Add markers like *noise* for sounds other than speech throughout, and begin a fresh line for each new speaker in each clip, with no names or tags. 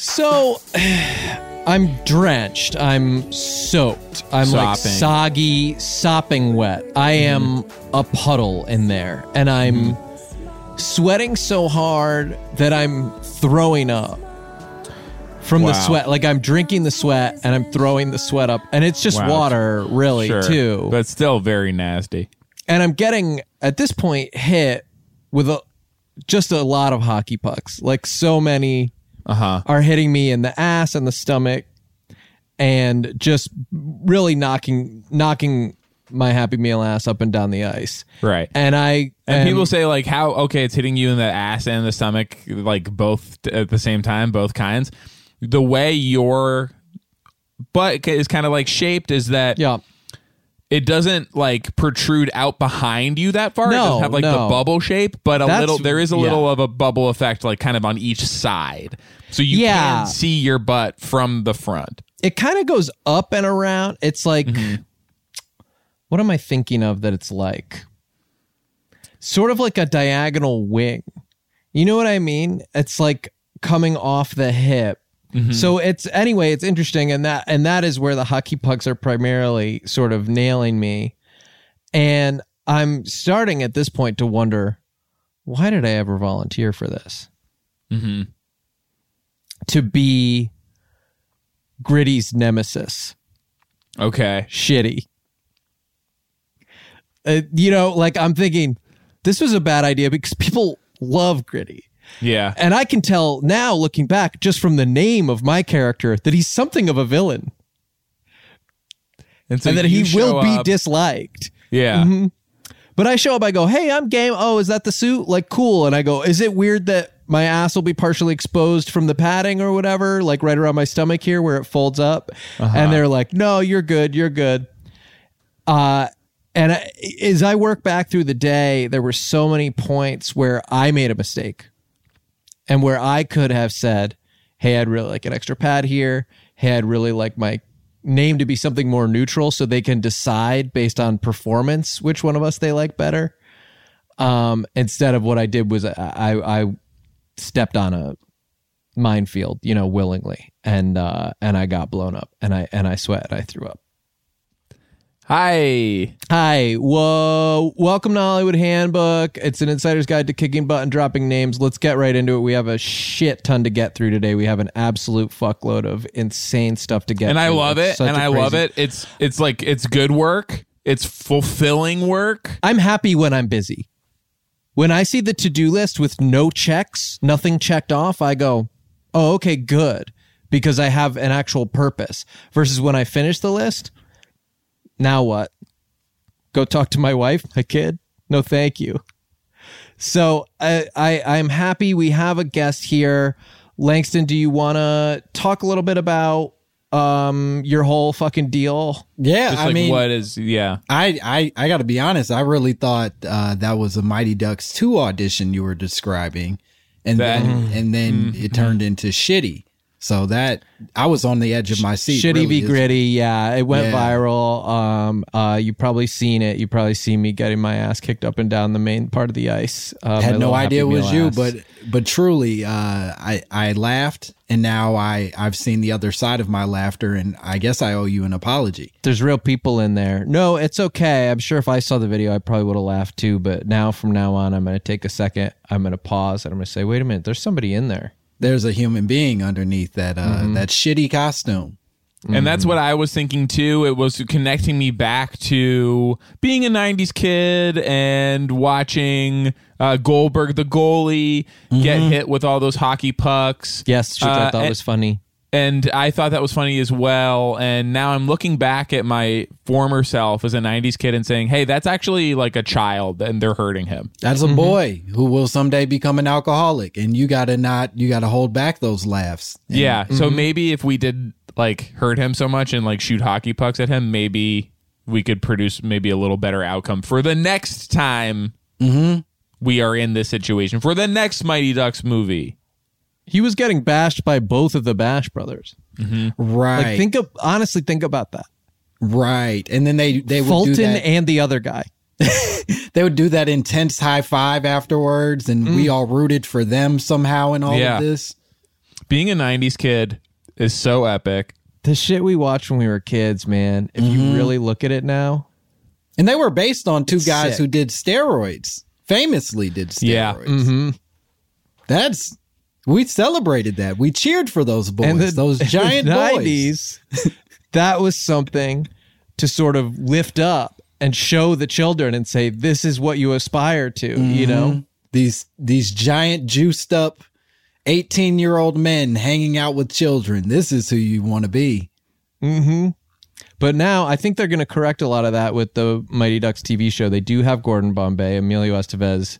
So *sighs* I'm drenched. I'm soaked. I'm like soggy, sopping wet. I mm-hmm. am a puddle in there. And I'm mm-hmm. sweating so hard that I'm throwing up from the sweat. Like I'm drinking the sweat and I'm throwing the sweat up. And it's just
Wow.
water, really,
Sure.
too
But still very nasty.
and I'm getting at this point hit with a just a lot of hockey pucks. Like so many
Uh huh.
are hitting me in the ass and the stomach and just really knocking knocking my happy meal ass up and down the ice.
Right.
And I
And
am-
people say like how okay it's hitting you in the ass and the stomach like both at the same time both kinds. The way your butt is kind of like shaped is that
yeah.
it doesn't like protrude out behind you that far. it
No,
doesn't have like
no.
the bubble shape, but a
That's-
little there is a
yeah.
little of a bubble effect like kind of on each side. So you
Yeah.
can see your butt from the front.
It kind of goes up and around. It's like
Mm-hmm.
what am I thinking of that it's like? Sort of like a diagonal wing. You know what I mean? It's like coming off the hip.
Mm-hmm.
So it's anyway, it's interesting, and that and that is where the hockey pucks are primarily sort of nailing me. And I'm starting at this point to wonder, why did I ever volunteer for this?
Mm-hmm.
To be Gritty's nemesis.
Okay.
shitty. Uh, you know, like I'm thinking this was a bad idea because people love gritty.
Yeah.
And I can tell now looking back just from the name of my character that he's something of a villain
And, so
and that he will be
up-
disliked.
Yeah.
But I show up, I go, hey, I'm game. Oh, is that the suit? Like, cool. And I go, is it weird that my ass will be partially exposed from the padding or whatever, like right around my stomach here where it folds up? And they're like, no, you're good. You're good. Uh, and I, as I work back through the day, there were so many points where I made a mistake and where I could have said, hey, I'd really like an extra pad here. Hey, I'd really like my name to be something more neutral so they can decide based on performance which one of us they like better. Um, instead of what I did was I, I, I stepped on a minefield, you know, willingly, and uh, and I got blown up, and I and I sweat, I threw up.
Hi.
Hi, whoa, welcome to Hollywood Handbook. It's an insider's guide to kicking butt and dropping names. Let's get right into it. We have a shit ton to get through today. We have an absolute fuckload of insane stuff to get
and I love
It's
it, and I love it. It's it's like it's good work. It's fulfilling work.
I'm happy when I'm busy. When I see the to-do list with no checks, nothing checked off, I go, "Oh, okay, good." Because I have an actual purpose. Versus when I finish the list, now what? Go talk to my wife, my kid? No, thank you. So I, I I'm happy we have a guest here. Langston, do you want to talk a little bit about um your whole fucking deal?
Yeah,
Just
I
like
mean,
what is yeah.
I, I, I got to be honest. I really thought uh, that was a Mighty Ducks two audition you were describing, and
That-
then and then it turned into shitty. So that I was on the edge of my seat.
Shitty
really.
be gritty, yeah. It went
Yeah.
viral. Um, uh, you probably seen it. You probably seen me getting my ass kicked up and down the main part of the ice. Uh,
Had no idea it was you,
ass.
but but truly, uh, I I laughed, and now I I've seen the other side of my laughter, and I guess I owe you an apology.
there's real people in there. No, it's okay. I'm sure if I saw the video, I probably would have laughed too. But now, from now on, I'm going to take a second. I'm going to pause and I'm going to say, wait a minute. There's somebody in there.
There's a human being underneath that uh,
Mm-hmm.
that shitty costume.
And that's what I was thinking too. It was connecting me back to being a 90s kid and watching uh, Goldberg, the goalie, get hit with all those hockey pucks.
Yes, which I
Uh,
thought
and-
was funny.
And I thought that was funny as well. And now I'm looking back at my former self as a 90s kid and saying, hey, that's actually like a child and they're hurting him.
That's a mm-hmm. boy who will someday become an alcoholic, and you gotta not you gotta hold back those laughs. And
Yeah. So mm-hmm. maybe if we did like hurt him so much and like shoot hockey pucks at him, maybe we could produce maybe a little better outcome for the next time mm-hmm. we are in this situation for the next Mighty Ducks movie.
He was getting bashed by both of the Bash brothers. Mm-hmm.
right,
Like, think of honestly, think about that.
right, and then they they would do
Fulton
that.
and the other guy. *laughs*
they would do that intense high five afterwards, and we mm. all rooted for them somehow in all
Yeah.
of this.
Being a '90s kid is so epic.
The shit we watched when we were kids, man. If you mm-hmm. really look at it now,
And they were based on two guys
sick.
who did steroids, famously did steroids.
Yeah.
Mm-hmm.
That's we celebrated that. We cheered for those boys,
and the,
those *laughs* giant
the
boys.
90s, *laughs* that was something to sort of lift up and show the children and say, this is what you aspire to, you know?
These these giant juiced up 18 year old men hanging out with children. This is who you want to be. Mm-hmm.
But now I think they're going to correct a lot of that with the Mighty Ducks TV show. They do have Gordon Bombay, Emilio Estevez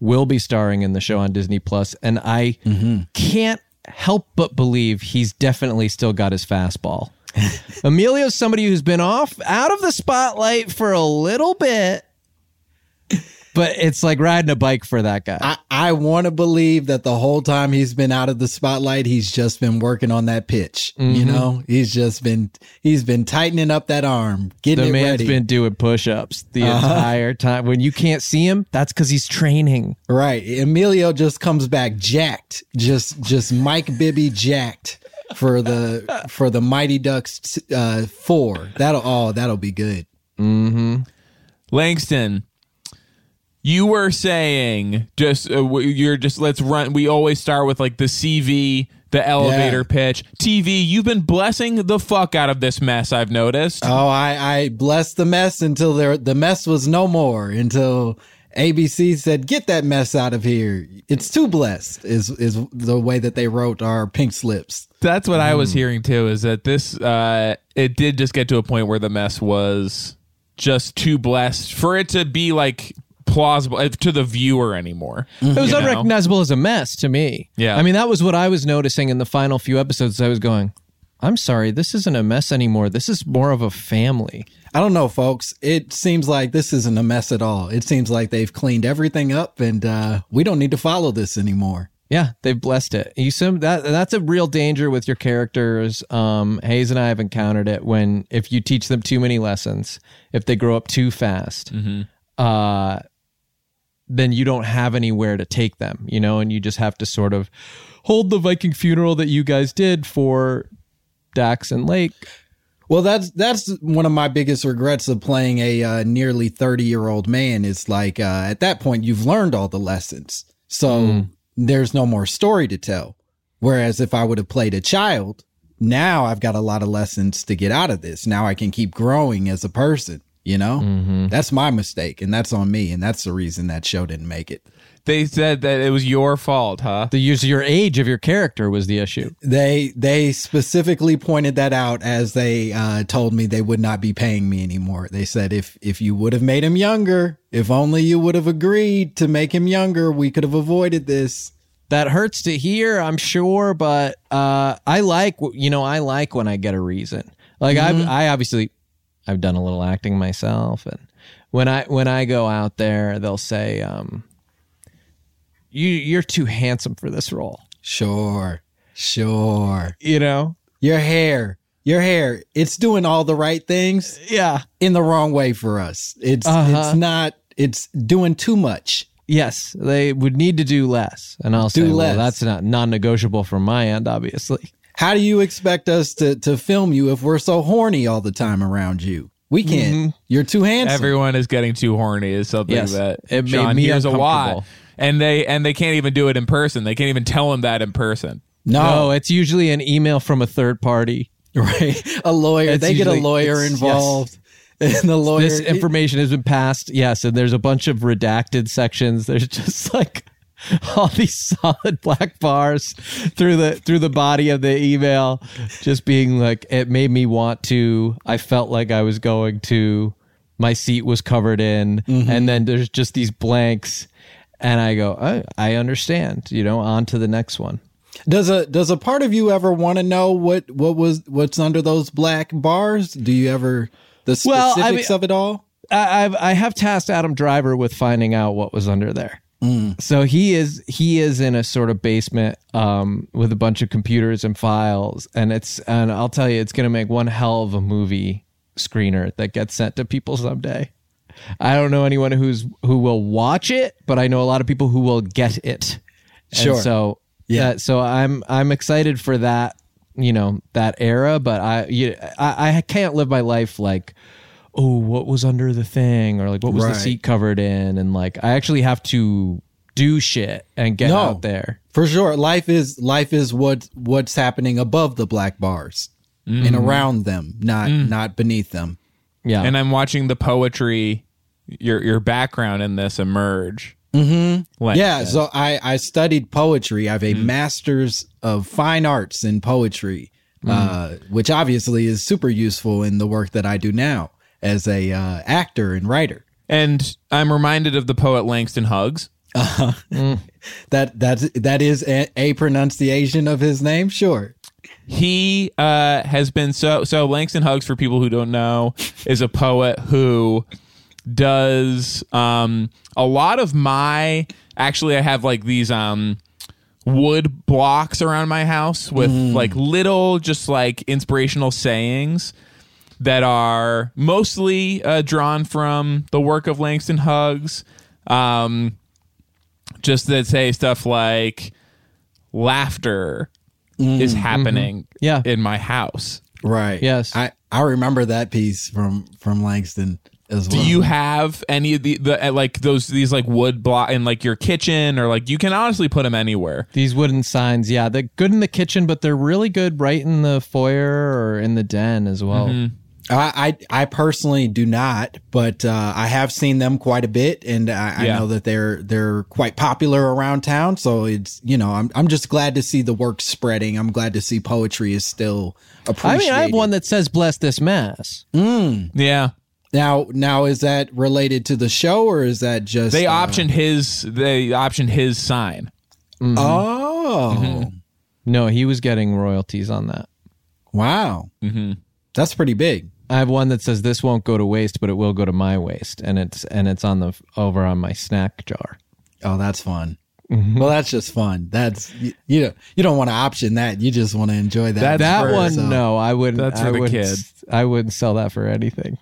will be starring in the show on Disney Plus, and I mm-hmm. can't help but believe he's definitely still got his fastball. *laughs* Emilio's somebody who's been off out of the spotlight for a little bit, but it's like riding a bike for that guy.
I, I want to believe that the whole time he's been out of the spotlight, he's just been working on that pitch. You
Mm-hmm.
know, he's just been he's been tightening up that arm, getting
the
it
man's
ready. Uh-huh.
been doing push-ups the entire time. When you can't see him, that's because he's training.
right. Emilio just comes back jacked, just just Mike Bibby jacked for the for the Mighty Ducks uh, four. That'll oh that'll be good.
Langston, you were saying just uh, you're just let's run. We always start with like the CV, the elevator
Yeah.
pitch, TV. You've been blessing the fuck out of this mess. I've noticed.
Oh, I, I blessed the mess until there the mess was no more. Until ABC said, "Get that mess out of here." It's too blessed. Is is the way that they wrote our pink slips.
That's what I was
Hmm.
hearing too. Is that this? Uh, it did just get to a point where the mess was just too blessed for it to be like plausible uh, to the viewer anymore.
It was
You know?
unrecognizable as a mess to me.
Yeah.
I mean, that was what I was noticing in the final few episodes. I was going, I'm sorry, this isn't a mess anymore. This is more of a family.
I don't know, folks. It seems like this isn't a mess at all. It seems like they've cleaned everything up, and uh, we don't need to follow this anymore.
Yeah, they've blessed it. You sim that that's a real danger with your characters. Um, Hayes and I have encountered it when if you teach them too many lessons, if they grow up too fast, uh, then you don't have anywhere to take them, you know, and you just have to sort of hold the Viking funeral that you guys did for Dax and Lake.
Well, that's that's one of my biggest regrets of playing a uh, nearly thirty year old man. Is like uh, at that point you've learned all the lessons, so there's no more story to tell. Whereas if I would have played a child, now I've got a lot of lessons to get out of this. Now I can keep growing as a person. You know, that's my mistake, and that's on me, and that's the reason that show didn't make it.
They said that it was your fault, huh?
The use your age of your character was the issue.
They they specifically pointed that out as they uh, told me they would not be paying me anymore. They said if if you would have made him younger, if only you would have agreed to make him younger, we could have avoided this.
that hurts to hear i'm sure but uh i like you know i like when i get a reason like i i obviously i've done a little acting myself and when i when i go out there they'll say um you you're too handsome for this role
Sure, sure.
you know
Your hair, your hair, it's doing all the right things
yeah
in the wrong way for us. It's
Uh-huh.
it's not. It's doing too much.
yes they would need to do less and i'll say
Do
well that's not non-negotiable from my end obviously
How do you expect us to to film you if we're so horny all the time around you? We can't. Mm-hmm. You're too handsome.
Everyone is getting too horny is something
Yes.
that
It made
Sean
me
hears a lot.
uncomfortable.
And they and they can't even do it in person. They can't even tell him that in person.
no,
no it's usually an email from a third party *laughs*
right? A lawyer.
It's
they get a lawyer
it's-
involved, *laughs* and the lawyer.
this information has been passed. Yes, and there's a bunch of redacted sections. There's *laughs* just like *laughs* all these solid black bars through the through the body of the email, just being like it made me want to. I felt like I was going to. My seat was covered in, mm-hmm. and then there's just these blanks, and I go, I, I understand. You know, on to the next one.
does a does a part of you ever want to know what what was what's under those black bars? Do you ever the
Well,
specifics
I mean-
of it all?
I, I've I have tasked Adam Driver with finding out what was under there. So he is he is in a sort of basement um, with a bunch of computers and files, and it's and I'll tell you, it's going to make one hell of a movie screener that gets sent to people someday. I don't know anyone who's who will watch it, but I know a lot of people who will get it. And
Sure.
so
Yeah.
So I'm I'm excited for that, you know, that era. But I you, I, I can't live my life like, oh, what was under the thing, or like what was
Right.
the seat covered in, and like I actually have to do shit and get
No.
out there.
For sure. Life is life is what what's happening above the black bars and around them, not not beneath them.
Yeah,
And I'm watching the poetry, your your background in this emerge. Mm-hmm.
Yeah, so I I studied poetry. I have a master's of fine arts in poetry, uh, which obviously is super useful in the work that I do now as a uh, actor and writer.
And I'm reminded of the poet Langston Hughes. *laughs*
That that's that is a, a pronunciation of his name, sure.
he uh, has been so so Langston Hughes for people who don't know is a poet who does um, a lot of my actually I have like these um wood blocks around my house with like little just like inspirational sayings that are mostly uh, drawn from the work of Langston Hughes um just that say stuff like laughter is happening
Yeah.
in my house.
Right.
Yes.
I I remember that piece from from Langston as well.
Do you have any of the, the uh, like those these like wood block in like your kitchen or like you can honestly put them anywhere.
These wooden signs, yeah, they're good in the kitchen, but they're really good right in the foyer or in the den as well.
I, I I personally do not, but uh, I have seen them quite a bit, and I,
Yeah.
I know that they're they're quite popular around town. So it's you know I'm I'm just glad to see the work spreading. I'm glad to see poetry is still appreciated.
I mean, I have one that says "Bless this mass."
Yeah.
now now is that related to the show or is that just
They
uh,
optioned his they optioned his sign.
Oh
No, he was getting royalties on that.
wow, mm-hmm. that's pretty big.
I have one that says this won't go to waste, but it will go to my waste, and it's and it's on the over on my snack jar.
Oh, that's fun. Well, that's just fun. That's you. You don't, you don't want to option that. You just want to enjoy that.
That's
That
for-
one,
so-
no, I wouldn't.
That's for
I
the
wouldn't,
kid.
s- I wouldn't sell that for anything.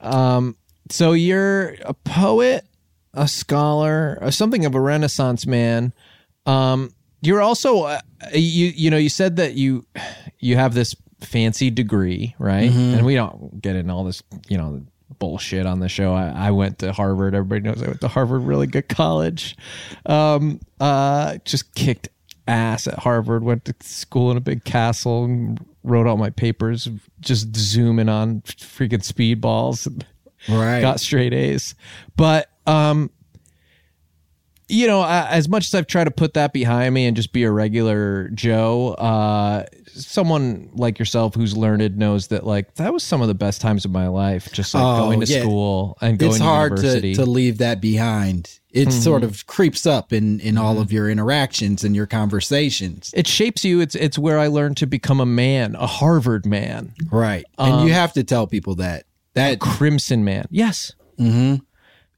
Um, so you're a poet, a scholar, uh, something of a Renaissance man. Um, you're also uh, you you know you said that you you have this fancy degree, right? And we don't get in all this, you know, bullshit on the show. I, I went to Harvard. Everybody knows I went to Harvard, really good college. Um, uh, just kicked ass at Harvard. Went to school in a big castle. And wrote all my papers, just zooming on freaking speedballs.
right.
Got straight A's, but um, you know, I, as much as I've tried to put that behind me and just be a regular Joe, uh, someone like yourself who's learned knows that like that was some of the best times of my life. Just like
Oh,
going to
yeah.
school and going
it's
to
hard to,
university.
to leave that behind. It
Mm-hmm.
sort of creeps up in, in all of your interactions and your conversations.
it shapes you. It's it's where I learned to become a man, a Harvard man,
Right.
Um,
and you have to tell people that. That
crimson man. Yes,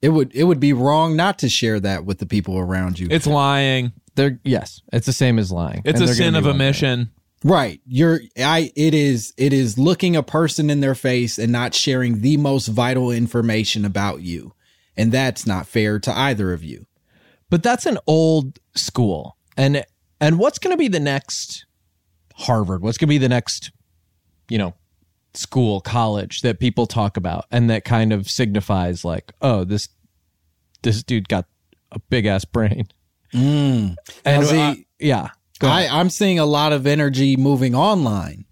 it would it would be wrong not to share that with the people around you.
It's lying.
they're yes. It's the same as lying.
It's
And
a sin of omission.
Right. You're I it is it is looking a person in their face and not sharing the most vital information about you. And that's not fair to either of you.
But that's an old school. And and what's going to be the next Harvard? What's going to be the next you know school, college that people talk about and that kind of signifies like, oh, this this dude got a big ass brain. And
see,
uh, yeah.
I, I'm seeing a lot of energy moving online.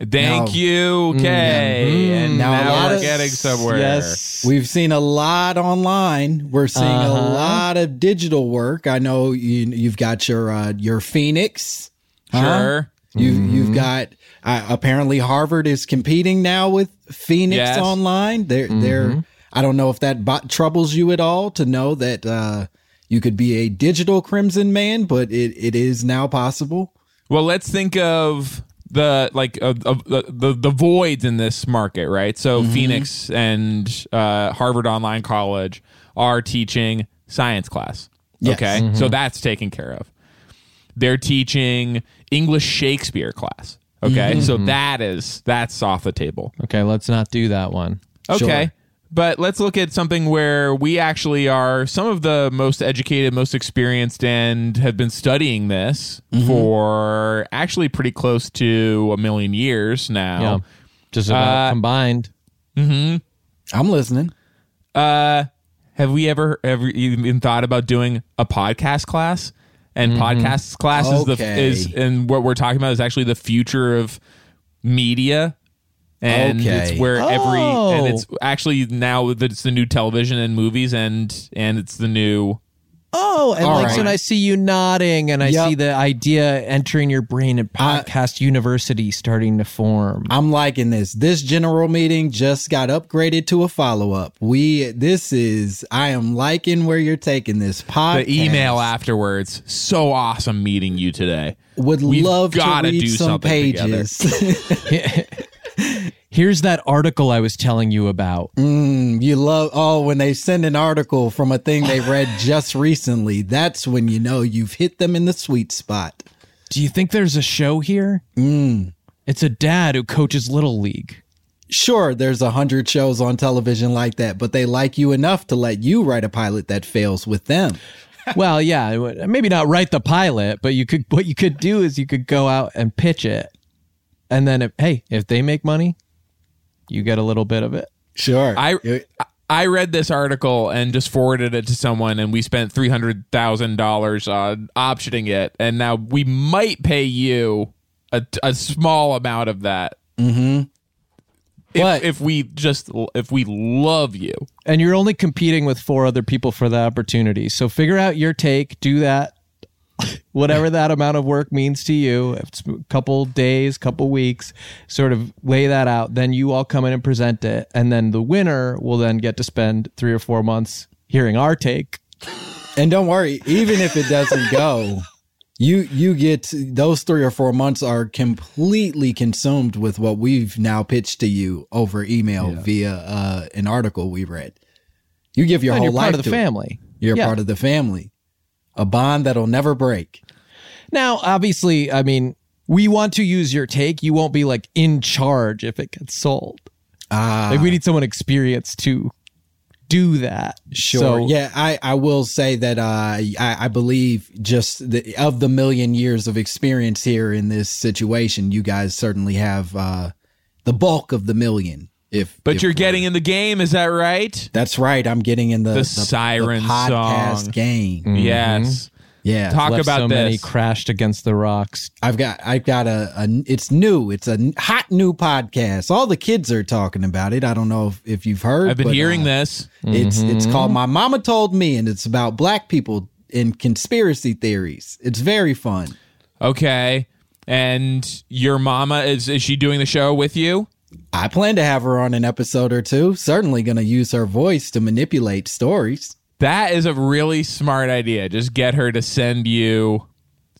Thank
No.
you, Kay. And
Now,
now, we're
of-
getting somewhere.
Yes.
We've seen a lot online. We're seeing a
Uh-huh.
lot of digital work. I know you, you've got your uh, your Phoenix. huh?
Sure.
You've
Mm-hmm.
you've got uh, apparently Harvard is competing now with Phoenix
Yes.
online. They're
Mm-hmm.
they're. I don't know if that bo- troubles you at all to know that uh, you could be a digital Crimson man, but it, it is now possible.
Well, let's think of the like of, of the, the the voids in this market, right? So
Mm-hmm.
Phoenix and uh, Harvard Online College are teaching science class.
Yes.
Okay, so that's taken care of. They're teaching English Shakespeare class. Okay,
Mm-hmm.
so that is that's off the table.
Okay, let's not do that one.
Okay,
Sure.
but let's look at something where we actually are some of the most educated, most experienced, and have been studying this for actually pretty close to a million years now.
Yeah. Just about
Uh,
combined. Mm-hmm.
I'm listening.
Uh, have we ever ever even thought about doing a podcast class? And mm-hmm. podcast class is the is and what we're talking about is actually the future of media. And
Okay.
it's where every and
Oh.
it's actually now that it's the new television and movies and and it's the new
Oh, and
All
like
right.
so and I see you nodding, and I
Yep.
see the idea entering your brain, and
I-
podcast university starting to form.
I'm liking this. This general meeting just got upgraded to a follow up. We this is I am liking where you're taking this podcast.
the email afterwards. So awesome meeting you today.
Would
We've
love to
gotta
read
do
some
something together.
pages. *laughs* *laughs*
Here's that article I was telling you about.
Mm, you love oh when they send an article from a thing they read *sighs* just recently. That's when you know you've hit them in the sweet spot.
Do you think there's a show here?
Mm.
It's a dad who coaches little league.
Sure, there's a hundred shows on television like that, but they like you enough to let you write a pilot that fails with them. *laughs*
well, yeah, maybe not write the pilot, but you could. What you could do is you could go out and pitch it, and then if hey, if they make money, you get a little bit of it.
Sure,
I I read this article and just forwarded it to someone, and we spent three hundred thousand dollars on optioning it, and now we might pay you a, a small amount of that. Mm-hmm. If,
But-
if we just if we love you,
and you're only competing with four other people for the opportunity. So figure out your take, do that, *laughs* whatever that amount of work means to you. If it's a couple days, couple weeks, sort of lay that out. Then you all come in and present it, and then the winner will then get to spend three or four months hearing our take.
And don't worry, even if it doesn't go, you you get those three or four months are completely consumed with what we've now pitched to you over email via uh, an article we read. You give your
and
whole
you're
life
part of the
to it.
family.
You're
Yeah.
part of the family, a bond that'll never break.
Now, obviously, I mean, we want to use your take. You won't be like in charge if it gets sold.
Ah,
Like we need someone experienced to do that.
Sure.
So,
yeah, I, I will say that uh, I, I believe just the, of the million years of experience here in this situation, you guys certainly have uh, the bulk of the million. If
but
if
you're getting in the game, is that right?
that's right. I'm getting in the,
siren
podcast
song.
game.
Yes.
Yeah,
Talk
left
about
so many crashed against the rocks.
I've got I've got a, a it's new. It's a n- hot new podcast. All the kids are talking about it. I don't know if, if you've heard.
I've been
but,
hearing
uh,
this.
It's it's
Mm-hmm.
called My Mama Told Me, and it's about black people and conspiracy theories. It's very fun.
Okay. And your mama is is she doing the show with you?
I plan to have her on an episode or two. Certainly going to use her voice to manipulate stories.
That is a really smart idea. Just get her to send you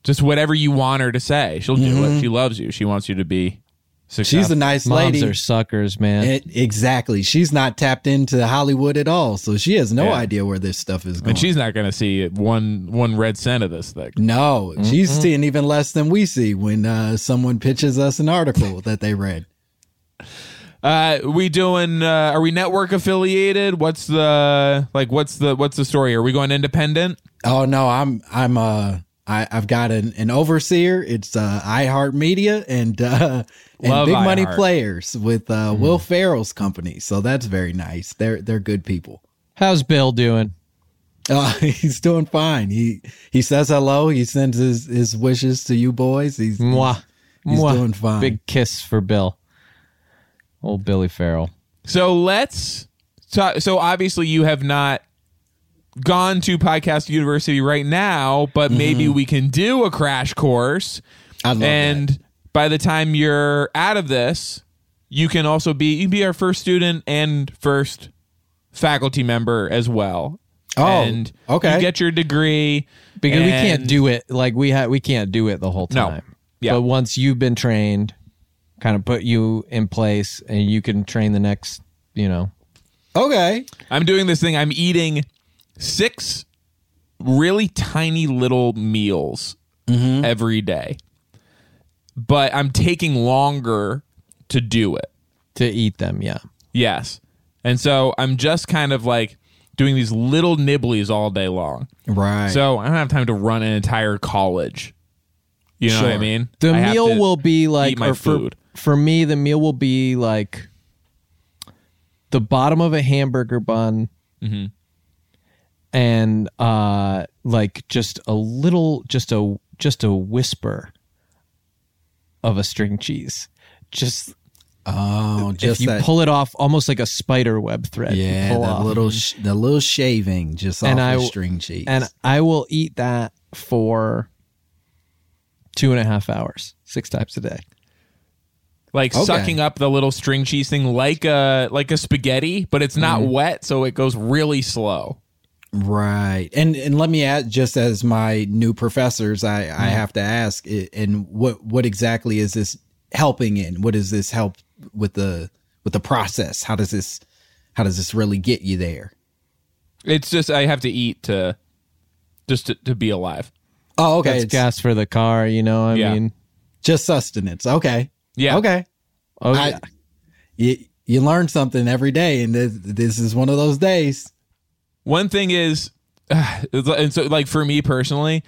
just whatever you want her to say. She'll do it. She loves you. She wants you to be successful.
She's a nice
Moms
lady.
are suckers, man.
It- exactly. She's not tapped into Hollywood at all, so she has no
Yeah.
idea where this stuff is going.
and she's not going to see one one red cent of this thing.
no, she's seeing even less than we see when uh, someone pitches us an article that they read.
Uh, we doing? Uh, are we network affiliated? What's the like? What's the what's the story? Are we going independent?
Oh no, I'm I'm uh I, I've got an, an overseer. It's uh iHeartMedia and uh and
Love
Big Money
iHeart.
Players with uh Will Ferrell's company. So that's very nice. They're they're good people.
How's Bill doing?
Uh, *laughs* he's doing fine. He he says hello. He sends his, his wishes to you boys. He's
Mwah.
He's
Mwah.
doing fine.
Big kiss for Bill. Old Billy Ferrell.
So let's. So, so obviously you have not gone to podcast university right now, but mm-hmm. maybe we can do a crash course.
I love
and by the time you're out of this, you can also be you can be our first student and first faculty member as well.
Oh,
and
okay.
You get your degree
Because we can't do it like we have we can't do it the whole
No.
time.
Yeah.
But once you've been trained, kind of put you in place and you can train the next, you know.
Okay.
I'm doing this thing. I'm eating six really tiny little meals mm-hmm. every day, but I'm taking longer to do it.
To eat them, yeah.
Yes. And so I'm just kind of like doing these little nibblies all day long.
Right.
So I don't have time to run an entire college. You know what I mean?
The
I have
meal
to
will be like
eat my
or for,
food.
For me the meal will be like the bottom of a hamburger bun
Mm-hmm.
and uh like just a little just a just a whisper of a string cheese just
oh,
if
just
you
that.
pull it off almost like a spider web thread
yeah,
pull
the
off.
little sh- the little shaving just
And
off
I
the string cheese.
and i will eat that for two and a half hours six times a day
like
Okay.
sucking up the little string cheese thing like a like a spaghetti, but it's not mm-hmm. wet, so it goes really slow.
Right. And and let me add just as my new professors, I, I mm-hmm. have to ask i- and what what exactly is this helping in? What does this help with the with the process? How does this how does this really get you there?
It's just I have to eat to just to, to be alive.
Oh, okay.
that's
It's
gas for the car you know i
Yeah.
mean
just sustenance. Okay.
Yeah.
Okay.
oh
I-
yeah.
You you learn something every day and this, this is one of those days.
One thing is, *sighs* and so like for me personally,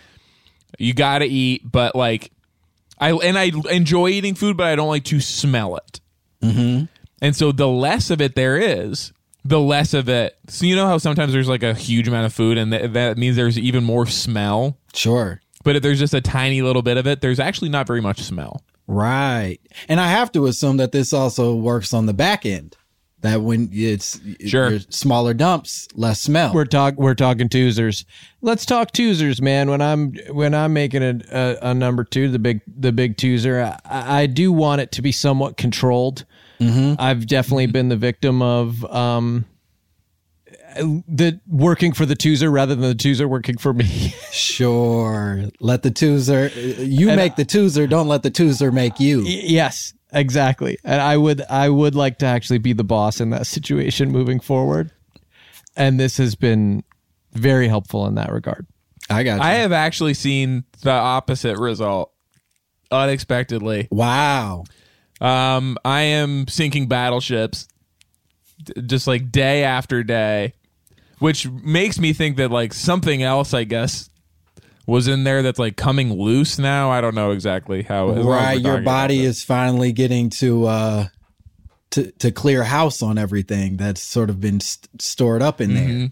you got to eat, but like I and I enjoy eating food, but I don't like to smell it. Mm-hmm. And so the less of it there is, the less of it. So you know how sometimes there's like a huge amount of food, and th- that means there's even more smell.
Sure.
But if there's just a tiny little bit of it, there's actually not very much smell.
Right. And I have to assume that this also works on the back end. That when it's
Sure.
smaller dumps, less smell.
we're talk we're talking twosers. Let's talk twosers, man. When I'm when I'm making a, a, a number two, the big the big twoser, I, I do want it to be somewhat controlled. I've definitely been the victim of um the working for the twoozer rather than the twoozer working for me. *laughs*
Sure. Let the twoozer, you make the twoozer, don't let the twoozer make you.
yes, exactly. And I would I would like to actually be the boss in that situation moving forward. And this has been very helpful in that regard.
I got you.
I have actually seen the opposite result unexpectedly.
wow.
Um, I am sinking battleships d- just like day after day, which makes me think that like something else, I guess, was in there that's like coming loose now. I don't know exactly how. as long as we're
Right. Your
talking about
body
this.
is finally getting to, uh, to, to clear house on everything that's sort of been st- stored up in there.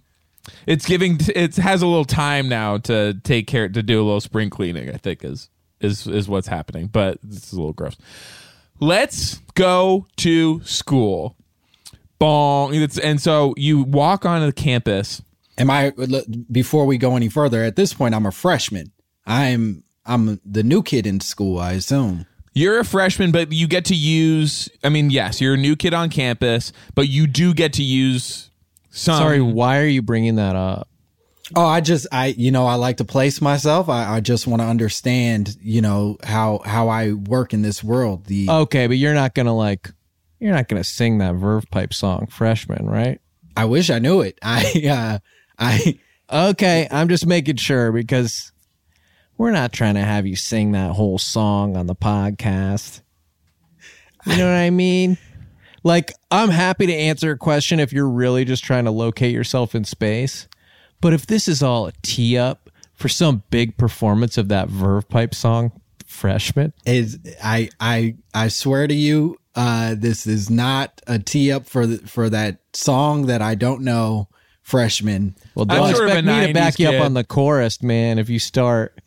It's giving. It has a little time now to take care to do a little spring cleaning. I think is is is what's happening. But this is a little gross. Let's go to school. Bong. It's, and so you walk onto the campus.
Am I before we go any further? At this point, I'm a freshman. I'm I'm the new kid in school. I assume.
You're a freshman, but you get to use. I mean, yes, you're a new kid on campus, but you do get to use some.
Sorry, why are you bringing that up?
Oh, I just I you know I like to place myself. I, I just want to understand you know how how I work in this world. The
Okay, but you're not gonna like you're not gonna sing that Verve Pipe song, freshman, right?
I wish I knew it. *laughs* I uh, I
Okay, I'm just making sure because we're not trying to have you sing that whole song on the podcast. You know what I mean? Like, I'm happy to answer a question if you're really just trying to locate yourself in space. But if this is all a tee up for some big performance of that Verve Pipe song, freshman,
is I I I swear to you, uh, this is not a tee up for the, for that song that I don't know. Freshman.
Well,
I'm
don't
sort of
expect me to
90s
back you
kid.
up on the chorus, man. If you start,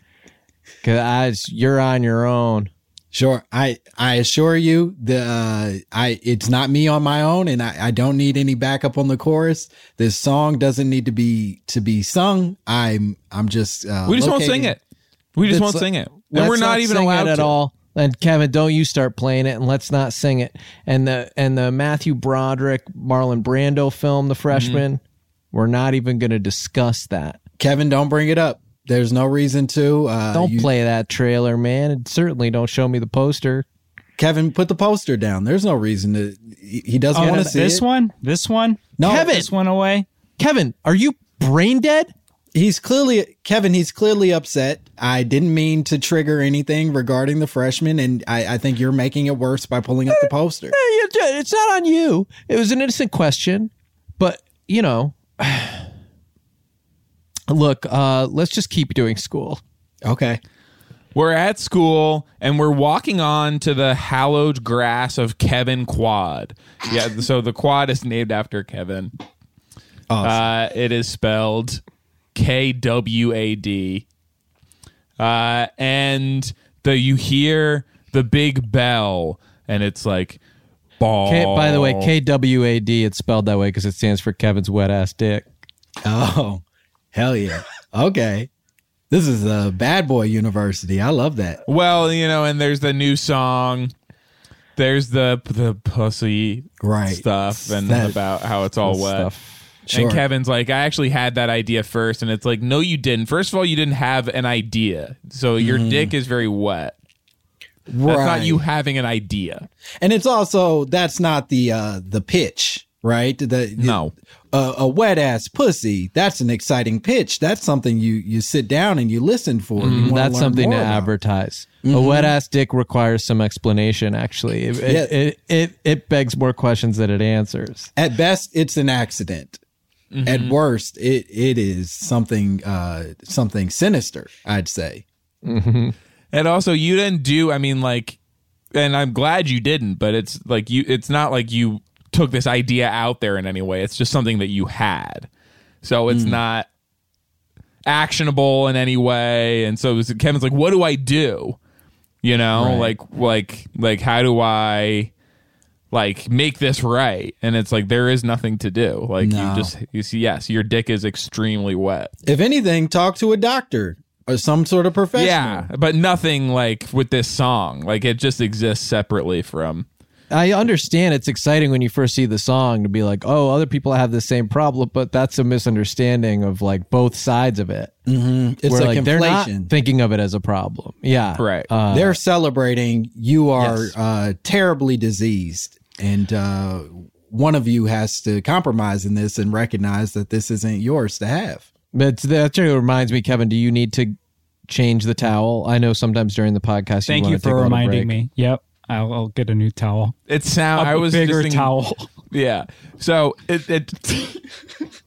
because you're on your own.
Sure. I I assure you the uh, I it's not me on my own and I, I don't need any backup on the chorus. This song doesn't need to be to be sung. I'm I'm just uh,
we just won't sing it. We just won't sing it, and we're not, even allowed
it at
to.
all. And Kevin, don't you start playing it, and let's not sing it. And the and the Matthew Broderick, Marlon Brando film, The Freshman. We're not even going to discuss that.
Kevin, don't bring it up. There's no reason to. Uh,
Don't
you-
play that trailer, man. And certainly don't show me the poster.
Kevin, put the poster down. There's no reason to. He he doesn't
Oh,
want to
th-
see
this
it.
one, this one,
No,
Kevin!
this one away.
Kevin, are you brain dead?
He's clearly Kevin. He's clearly upset. I didn't mean to trigger anything regarding the freshman, and I, I think you're making it worse by pulling up the poster.
It's not on you. It was an innocent question. but you know, *sighs* look, uh, let's just keep doing school.
Okay.
We're at school and we're walking on to the hallowed grass of Kevin Quad. Yeah, so the quad is named after Kevin. Uh, it is spelled K W A D. Uh, and the you hear the big bell, and it's like ball.
K, by the way, KWAD, it's spelled that way because it stands for Kevin's wet ass dick.
Oh, hell yeah. Okay. This is a bad boy university. I love that.
Well, you know, and there's the new song. There's the the pussy
Right.
stuff and
That-
about how it's all wet.
Stuff.
Sure.
And Kevin's like, I actually had that idea first, and it's like, no, you didn't. First of all, you didn't have an idea, so your dick is very wet. That's not you having an idea.
And it's also that's not the uh the pitch, right? The
No.
a, a wet ass pussy. That's an exciting pitch. That's something you you sit down and you listen for. You
Mm, That's something to
about.
advertise. A wet ass dick requires some explanation. Actually, it, it,
Yeah.
it, it it begs more questions than it answers.
At best, it's an accident.
Mm-hmm.
At worst, it it is something uh something sinister. I'd say.
And also, you didn't do. I mean, like, and I'm glad you didn't. But it's like you. It's not like you took this idea out there in any way. It's just something that you had. So it's not actionable in any way. And so it was- Kevin's like, "What do I do?" You know,
Right.
like like like how do I like make this right? And it's like there is nothing to do. Like
No.
you just you see, yes, your dick is extremely wet.
If anything, talk to a doctor or some sort of professional.
Yeah, but nothing like with this song. Like it just exists separately from.
I understand it's exciting when you first see the song to be like, oh, other people have the same problem, but that's a misunderstanding of like both sides of it.
It's
Where
a
like they're not thinking of it as a problem. Yeah,
Right.
Uh,
They're celebrating you are
Yes.
uh, terribly diseased, and uh, one of you has to compromise in this and recognize that this isn't yours to have.
But that actually reminds me, Kevin. Do you need to change the towel? I know sometimes during the podcast.
Thank
you,
you
take a
for reminding
break.
me. Yep. I'll, I'll get a new towel.
It sound.
A
I was
bigger
just thinking-
towel. *laughs*
Yeah. So it it *laughs*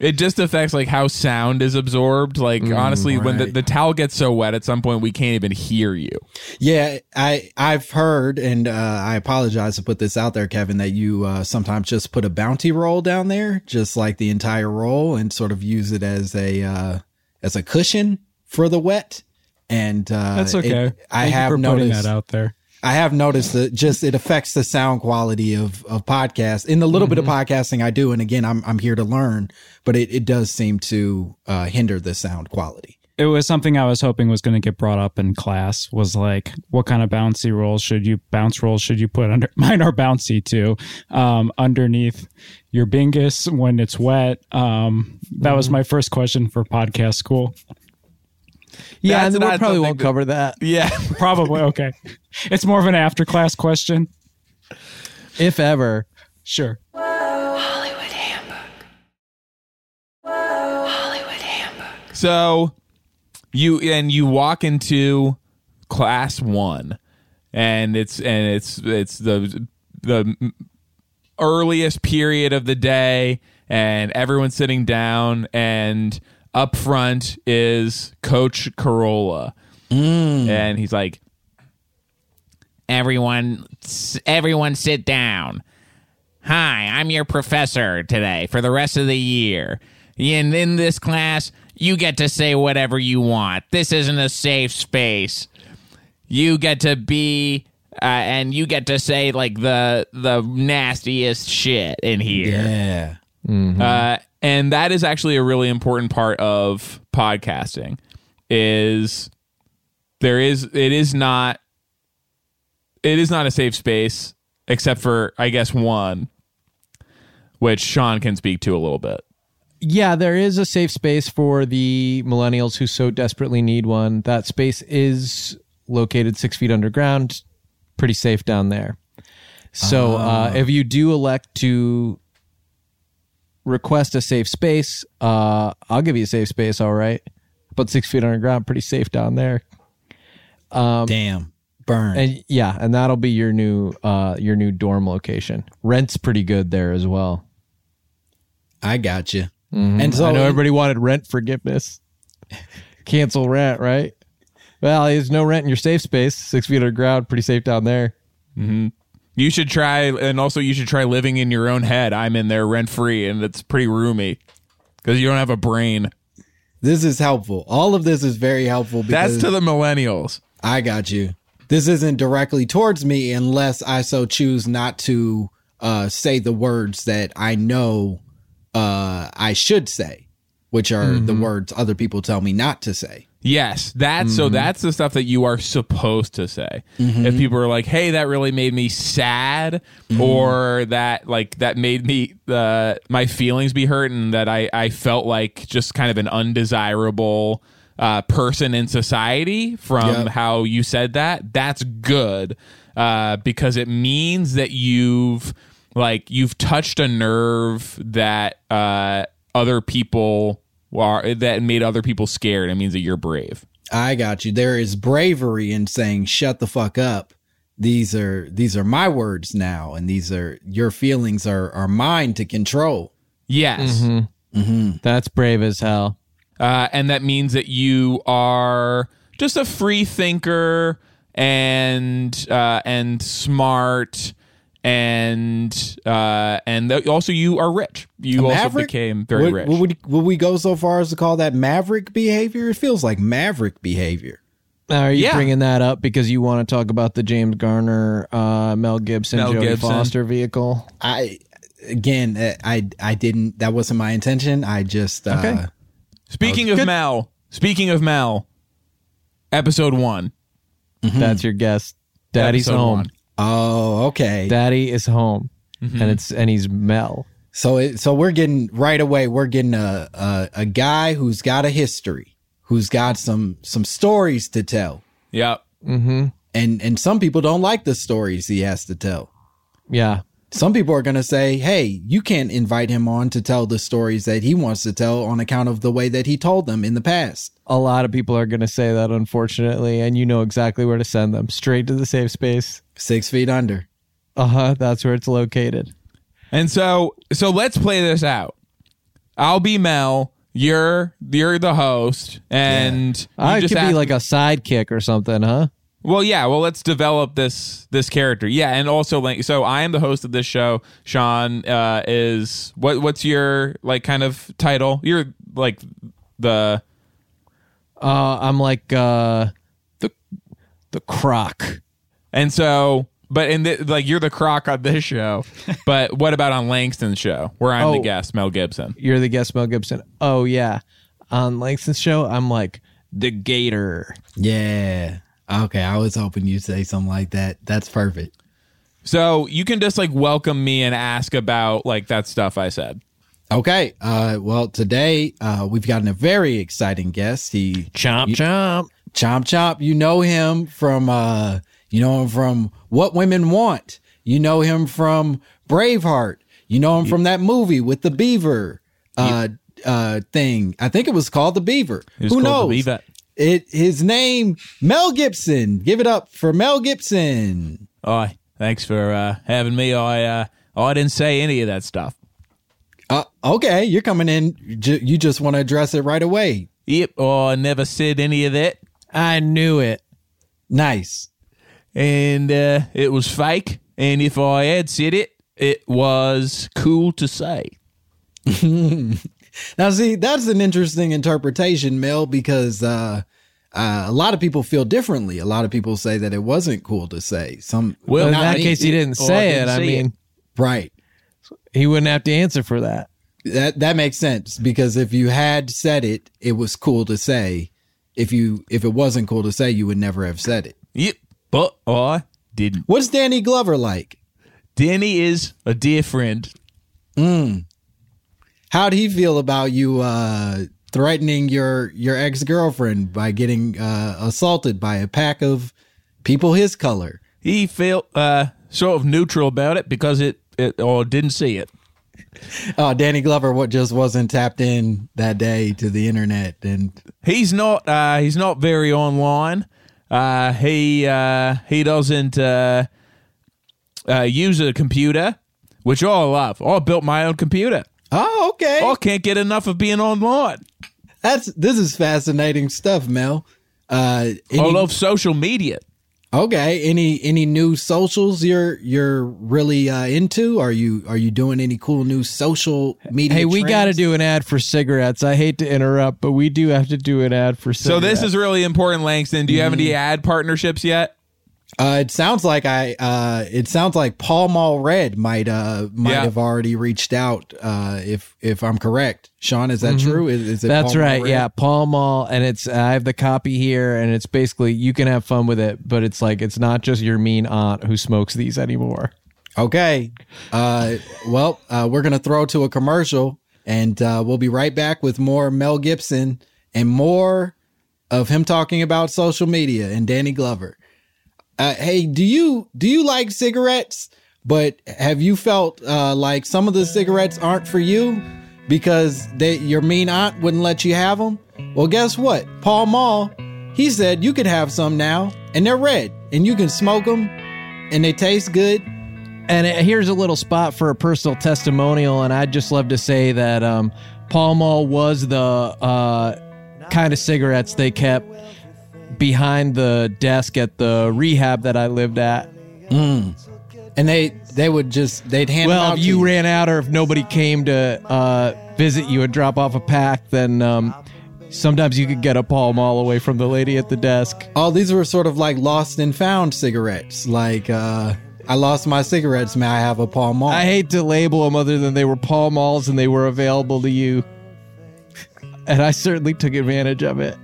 it just affects like how sound is absorbed. Like honestly, when the,
right.
the towel gets so wet, at some point we can't even hear you.
Yeah, I I've heard, and uh, I apologize to put this out there, Kevin, that you uh, sometimes just put a bounty roll down there, just like the entire roll, and sort of use it as a uh, as a cushion for the wet. And uh,
That's okay.
it- I
Thank
have noticed
that out there.
I have noticed that just it affects the sound quality of of podcasts. In the little bit of podcasting I do, and again, I'm I'm here to learn, but it, it does seem to uh, hinder the sound quality.
It was something I was hoping was going to get brought up in class. Was like, what kind of bouncy rolls should you bounce rolls should you put under? *laughs* Mine are bouncy too. Um, underneath your bingus when it's wet. Um, that was my first question for podcast school.
Yeah, and we
not
probably won't
that-
cover that.
Yeah. *laughs*
Probably okay. It's more of an after class question.
if ever.
Sure.
Hollywood Handbook. Hollywood Handbook.
So you and you walk into class one, and it's and it's it's the the earliest period of the day, and everyone's sitting down, and up front is Coach Carolla, and he's like, "Everyone, everyone, sit down." Hi, I'm your professor today for the rest of the year. And in this class, you get to say whatever you want. This isn't a safe space. You get to be uh, and you get to say like the the nastiest shit in here.
Yeah.
Uh, and that is actually a really important part of podcasting is there is it is not it is not a safe space except for I guess one which Sean can speak to a little bit.
Yeah, there is a safe space for the millennials who so desperately need one. That space is located six feet underground, pretty safe down there. So uh, if you do elect to request a safe space, uh, I'll give you a safe space. All right, but six feet underground, pretty safe down there.
Damn. Burn.
And yeah, and that'll be your new uh your new dorm location. Rent's pretty good there as well.
I got you. And so
I know everybody wanted rent forgiveness. *laughs* Cancel rent, right? Well, there's no rent in your safe space. Six feet underground, pretty safe down there.
You should try, and also you should try living in your own head. I'm in there rent free, and it's pretty roomy because you don't have a brain.
this is helpful. All of this is very helpful because
That's to the millennials.
I got you. This isn't directly towards me unless I so choose not to uh, say the words that I know uh, I should say, which are the words other people tell me not to say.
Yes, that's so. That's the stuff that you are supposed to say. If people are like, "Hey, that really made me sad," or that like that made me uh, my feelings be hurt, and that I I felt like just kind of an undesirable uh, person in society from
Yep.
how you said that. That's good uh, because it means that you've like you've touched a nerve that uh, other people are that made other people scared. It means that you're brave.
I got you. There is bravery in saying "shut the fuck up." These are these are my words now, and these are your feelings are are mine to control.
Yes.
That's brave as hell.
Uh, and that means that you are just a free thinker and uh, and smart and uh, and th- also you are rich. You also became very
would,
rich.
Would, would we go so far as to call that maverick behavior? It feels like maverick behavior.
Are you
Yeah.
bringing that up because you want to talk about the James Garner, uh, Mel Gibson,
Mel
Jodie
Gibson.
Foster vehicle?
I again, uh, I I didn't. That wasn't my intention. I just uh,
Okay.
speaking of Mel, speaking of Mel, episode one.
That's your guess. Daddy's
Episode
home.
one.
Oh, okay.
Daddy is home,
Mm-hmm.
and it's and he's Mel.
so it, so we're getting right away. We're getting a, a a guy who's got a history, who's got some some stories to tell,
Yep.
and and some people don't like the stories he has to tell.
Yeah,
Some people are going to say, "Hey, you can't invite him on to tell the stories that he wants to tell on account of the way that he told them in the past."
A lot of people are going to say that, unfortunately, and you know exactly where to send them straight to the safe space.
Six feet under.
Uh huh. That's where it's located.
And so so let's play this out. I'll be Mel. You're you're the host, and you
I
just
could be like a sidekick or something, huh?
Well, yeah. Well, let's develop this this character. Yeah, and also like so, I am the host of this show. Sean uh, is what? What's your like kind of title? You're like the
Uh, I'm like uh, the the croc.
and so, but in the, like you're the croc on this show. *laughs* but what about on Langston's show, where I'm the
Oh.
guest, Mel Gibson?
You're the guest, Mel Gibson. Oh yeah, on Langston's show, I'm like the gator.
Yeah. Okay, I was hoping you'd say something like that. That's perfect.
So you can just like welcome me and ask about like that stuff I said.
Okay. Uh, well, today uh, we've gotten a very exciting guest. He
Chomp chomp.
Chomp Chomp. You know him from uh, you know him from What Women Want. You know him from Braveheart. You know him from that movie with the beaver uh, uh, thing. I think it was called the Beaver. Who knows? It his name Mel Gibson. Give it up for Mel Gibson.
Oh, thanks for uh, having me. I uh, I didn't say any of that stuff.
Uh, okay, you're coming in. You just want to address it right away.
Yep, oh, I never said any of that,
I knew it.
Nice.
and uh, it was fake. And if I had said it, it was cool to say. *laughs*
Now, see, that's an interesting interpretation, Mel, because uh, uh, a lot of people feel differently. A lot of people say that it wasn't cool to say. Some,
Well,
in
not
that
me.
case, he didn't
Oh, I
say
didn't
it. I mean,
it.
right?
He wouldn't have to answer for that.
That that makes sense because if you had said it, it was cool to say. If you if it wasn't cool to say, you would never have said it.
Yep, but I didn't.
What's Danny Glover like?
Danny is a dear friend. Mm.
How'd he feel about you uh, threatening your your ex girlfriend by getting uh, assaulted by a pack of people his color?
He felt uh, sort of neutral about it because it, it or didn't see it.
Oh, Danny Glover, what just wasn't tapped in that day to the internet, and
He's not. Uh, he's not very online. Uh, he uh, he doesn't uh, uh, use a computer, which I love. I built my own computer.
Oh, okay.
I can't get enough of being online.
That's this is fascinating stuff, Mel. Uh,
I love social media.
Okay. Any any new socials you're you're really uh, into? Are you are you doing any cool new social media?
Hey, we got to do an ad for cigarettes. I hate to interrupt, but we do have to do an ad for
So this is really important, Langston. Do you have any ad partnerships yet?
Uh, it sounds like I. Uh, it sounds like Paul Mall Red might uh might
Yeah.
have already reached out. Uh, if if I'm correct, Sean, is that true? Is, is it?
Mm-hmm. That's
Mall
right. Yeah, Paul Mall, and it's I have the copy here, and it's basically you can have fun with it, but it's like it's not just your mean aunt who smokes these anymore.
Okay. Uh, well, uh, we're gonna throw to a commercial, and uh, we'll be right back with more Mel Gibson and more of him talking about social media and Danny Glover. Uh, hey, do you do you like cigarettes? But have you felt uh, like some of the cigarettes aren't for you because they, your mean aunt wouldn't let you have them? Well, guess what? Paul Mall, he said you could have some now, and they're red, and you can smoke them, and they taste good.
And here's a little spot for a personal testimonial, and I'd just love to say that um, Paul Mall was the uh, kind of cigarettes they kept behind the desk at the rehab that I lived at.
And they they would just they'd hand
Well, if you ran out or if nobody came to uh, visit you and drop off a pack, then um, sometimes you could get a Paul Mall away from the lady at the desk.
Oh, these were sort of like lost and found cigarettes. Like uh I lost my cigarettes. May I have a Paul Mall?
I hate to label them other than they were Paul Malls and they were available to you. *laughs* And I certainly took advantage of it.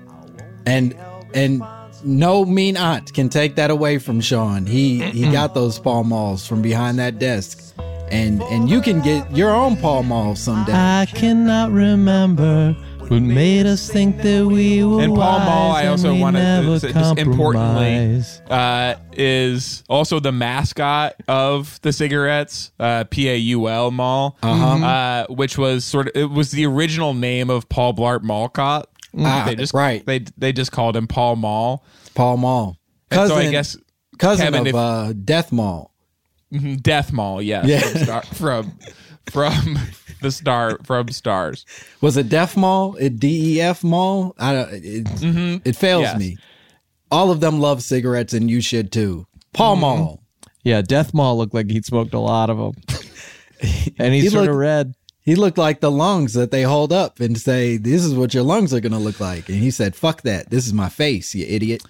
and and no mean aunt can take that away from Sean. He he got those Paul Malls from behind that desk. And and you can get your own Paul Mall someday.
I cannot remember what made us think that we were
And Paul Mall, I
and
also
we
want
never
to just importantly uh, is also the mascot of the cigarettes, uh, P A U L Mall, uh, which was sort of it was the original name of Paul Blart Mall Cop.
Ah,
they just
right.
They they just called him Paul Mall.
Paul Mall.
And so I guess
cousin
Kevin,
of
if-
uh, Death Mall.
Death Mall, yes,
Yeah.
from, star, *laughs* from from the star from Stars.
Was it Death Mall? It D E F Mall? I don't. It, it fails
Yes.
me. All of them love cigarettes, and you should too. Paul Mall.
Yeah, Death Mall looked like he'd smoked a lot of them. *laughs* and he's
He
sort of
looked-
red.
He looked like the lungs that they hold up and say, "This is what your lungs are going to look like." And he said, "Fuck that. This is my face, you idiot."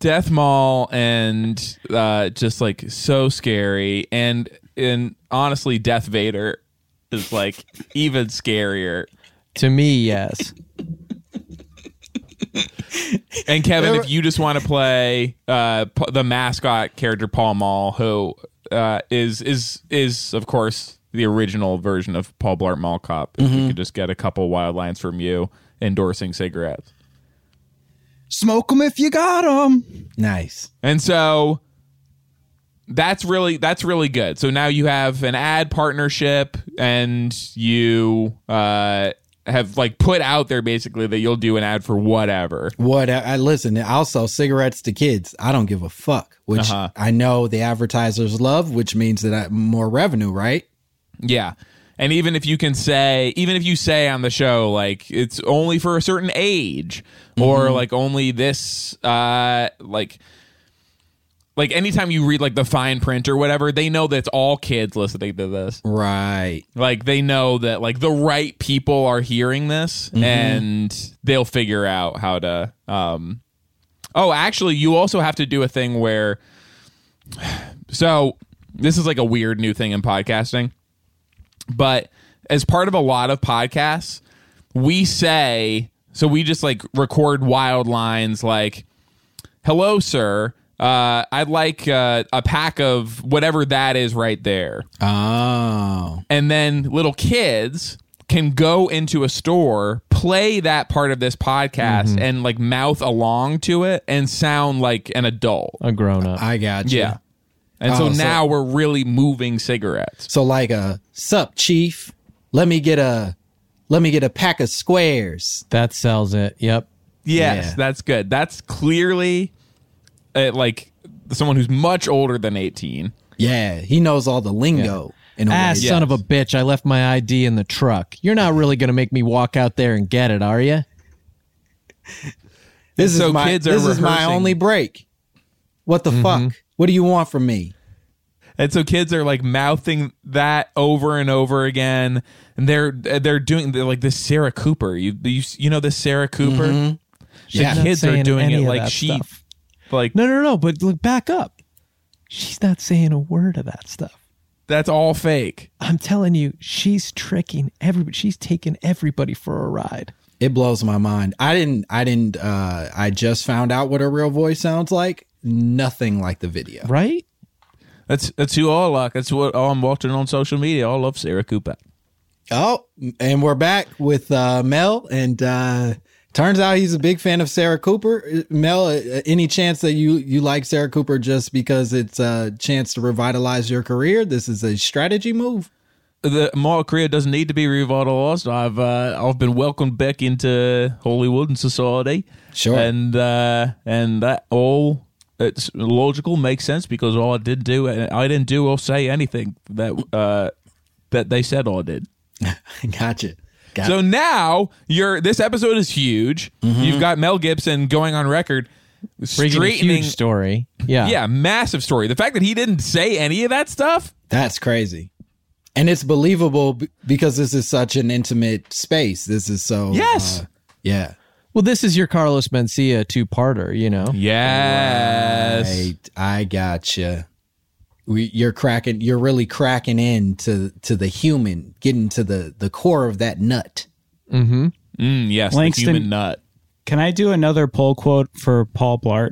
Death Mall and uh, just like so scary and and honestly Death Vader is like *laughs* even scarier.
To me, yes.
And Kevin, if you just want to play uh, the mascot character Paul Mall, who uh, is is is of course the original version of Paul Blart Mall Cop, if we could just get a couple wild lines from you endorsing cigarettes.
Smoke them if you got them.
Nice.
And so that's really that's really good. So now you have an ad partnership and you uh have like put out there basically that you'll do an ad for whatever.
What I, I listen. I'll sell cigarettes to kids. I don't give a fuck. Which
Uh-huh.
I know the advertisers love, which means that I, more revenue, right?
Yeah. And even if you can say, even if you say on the show, like it's only for a certain age, or like only this, uh, like, like anytime you read like the fine print or whatever, they know that it's all kids listening to this.
Right.
Like they know that like the right people are hearing this, and they'll figure out how to. Um, oh, actually, you also have to do a thing where. *sighs* So this is like a weird new thing in podcasting but as part of a lot of podcasts we say so we just like record wild lines like hello sir uh, i'd like uh, a pack of whatever that is right there
Oh.
and then little kids can go into a store play that part of this podcast and like mouth along to it and sound like an adult
A grown up.
I got you.
yeah and so
Oh, so-
now we're really moving cigarettes
So like a sup, chief. Let me get a. Let me get a pack of squares.
That sells it. Yep.
Yes,
Yeah.
that's good. That's clearly uh, like someone who's much older than 18.
Yeah, he knows all the lingo. In a
Ah,
way.
son of a bitch! I left my ID in the truck. You're not really gonna make me walk out there and get it, are you?
This
so
is my
kids are
this is my only break. What the fuck? What do you want from me?
And so kids are like mouthing that over and over again, and they're they're doing they're like this Sarah Cooper. You you, you know this Sarah Cooper. The
Yeah.
Not
kids are doing it like
that
she
stuff.
like
No, no, no. But look, back up. She's not saying a word of that stuff.
that's all fake.
I'm telling you, she's tricking everybody. She's taking everybody for a ride.
It blows my mind. I didn't I didn't uh I just found out what her real voice sounds like. Nothing like the video.
Right?
That's that's who I like. That's what I'm watching on social media. I love Sarah Cooper.
Oh, and we're back with uh Mel and uh turns out he's a big fan of Sarah Cooper. Uh, Mel, uh, any chance that you you like Sarah Cooper just because it's a chance to revitalize your career? This is a strategy move.
the my career doesn't need to be revitalized. I've uh, I've been welcomed back into Hollywood and society.
Sure.
and uh, and that all it's logical, makes sense because all I did do, I didn't do or say anything that uh, that they said I did. *laughs*
gotcha.
So now you're this episode is huge. You've got Mel Gibson going on record straightening.
huge story. Yeah.
Yeah, massive story. The fact that he didn't say any of that stuff.
That's crazy. And it's believable because this is such an intimate space. This is so
Yes.
uh, yeah.
Well, this is your Carlos Mencia two-parter. You know.
Yes.
Right. I gotcha. We, you're cracking. You're really cracking in to to the human, getting to the the core of that nut.
Mm, yes.
Langston-
The human nut.
Can I do another poll quote for Paul Blart?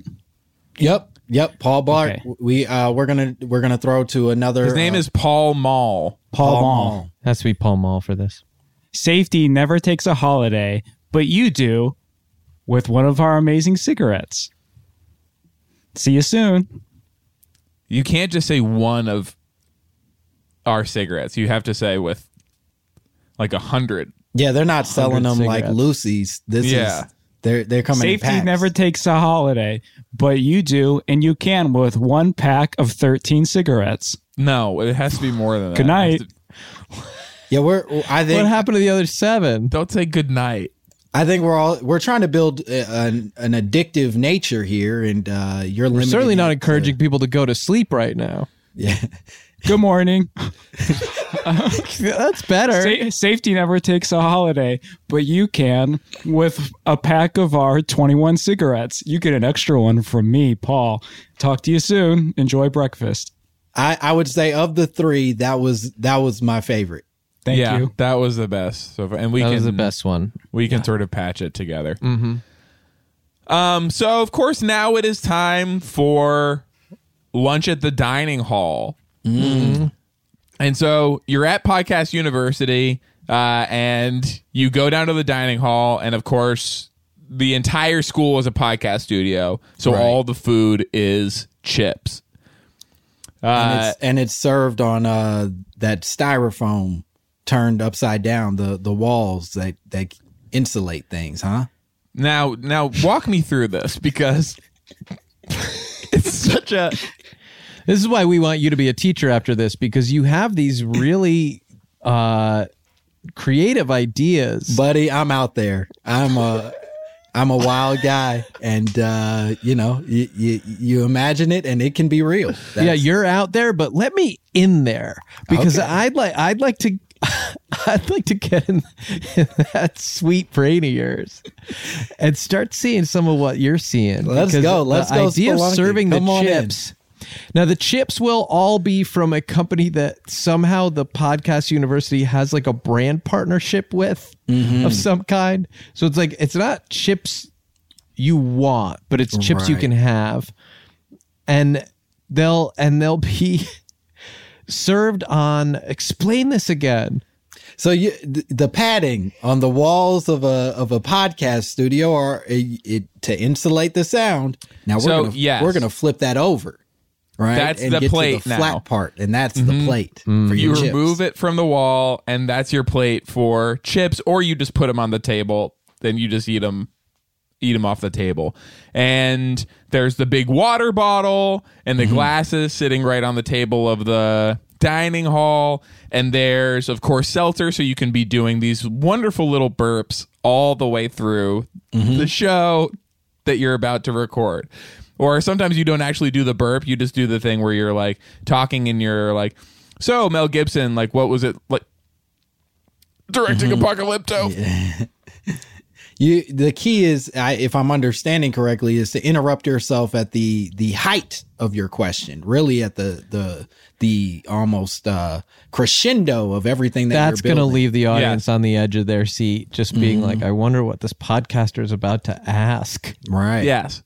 Yep. Yep. Paul Blart.
Okay.
We uh we're gonna we're gonna throw to another.
His name
uh,
is Paul Mall.
Paul,
Paul
Mall.
Mall.
Has to be Paul Mall for this.
Safety never takes a holiday, but you do with one of our amazing cigarettes. See you soon.
You can't just say one of our cigarettes. You have to say with like a hundred.
Yeah, they're not selling them
100
like. Lucy's. This
Yeah.
is they're they're coming. in
Safety
packs.
never takes a holiday, but you do, and you can with one pack of 13 cigarettes.
No, it has to be more than that.
Good night.
To-
Yeah, we're. I think
What happened to the other seven?
Don't say good night.
I think we're all we're trying to build an an addictive nature here, and uh, you're
We're certainly not
it
encouraging people to go to sleep right now.
yeah,
Good morning. *laughs*
That's better.
Sa- safety never takes a holiday, but you can with a pack of our 21 cigarettes. You get an extra one from me, Paul. Talk to you soon. Enjoy breakfast.
I I would say of the three, that was that was my favorite.
Thank
yeah,
you.
that was the best. So, far. and we
that
can
was the best one.
we can sort of patch it together. Mm-hmm. Um. So of course now it is time for lunch at the dining hall. And so you're at Podcast University, uh, and you go down to the dining hall, and of course the entire school is a podcast studio, so
Right.
all the food is chips.
And,
Uh,
it's, and it's served on uh, that styrofoam turned upside down, the the walls that that insulate things, huh?
Now, now walk me through this because *laughs* it's such a
This is why we want you to be a teacher after this because you have these really uh, creative ideas.
Buddy, I'm out there. I'm a I'm a wild guy, and uh, you know, you, you you imagine it, and it can be real.
yeah, you're out there, but let me in there because
Okay.
I'd like I'd like to *laughs* I'd like to get in, in that sweet brain of yours and start seeing some of what you're seeing.
Let's go. Let's
the
go,
idea of serving
Come
the
on in.
chips. Now the chips will all be from a company that somehow the podcast university has like a brand partnership with
Mm-hmm.
of some kind. So it's like it's not chips you want, but it's chips you can have. And they'll and they'll be *laughs* served on explain this again.
So you th- the padding on the walls of a of a podcast studio are a, it to insulate the sound. Now we're
So,
gonna
yes.
we're gonna flip that over, right?
That's
and
the
get
plate
to the
now.
flat part, and that's the mm-hmm. plate for mm-hmm.
you
your chips.
remove it from the wall, and that's your plate for chips, or you just put them on the table. Then you just eat them eat them off the table. And there's the big water bottle and the mm-hmm. glasses sitting right on the table of the dining hall. And there's, of course, seltzer, so you can be doing these wonderful little burps all the way through mm-hmm. the show that you're about to record. Or sometimes you don't actually do the burp, you just do the thing where you're like talking and you're like, so Mel Gibson, like, what was it like? Directing mm-hmm. Apocalypto. *laughs*
You the key is I, if I'm understanding correctly is to interrupt yourself at the the height of your question, really at the the the almost uh crescendo of everything that
That's
you're
going to leave the audience
Yes.
on the edge of their seat, just being like, I wonder what this podcaster is about to ask.
right.
Yes.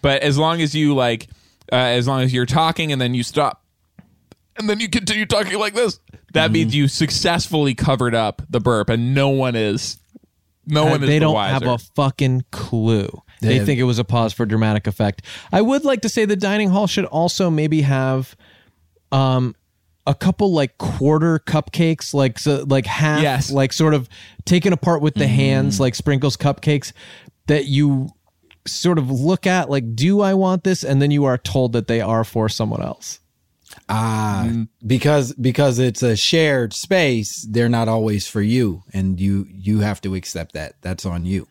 But as long as you like, uh, as long as you're talking and then you stop and then you continue talking like this, that means you successfully covered up the burp and no one is, no one is
Uh, they
the
don't
wiser.
have a fucking clue. They
They-
think it was a pause for dramatic effect. I would like to say the dining hall should also maybe have um a couple like quarter cupcakes like so like half
Yes.
like sort of taken apart with the hands like sprinkles cupcakes that you sort of look at like do I want this and then you are told that they are for someone else.
Ah,
Mm-hmm.
because because it's a shared space, they're not always for you, and you you have to accept that. That's on you.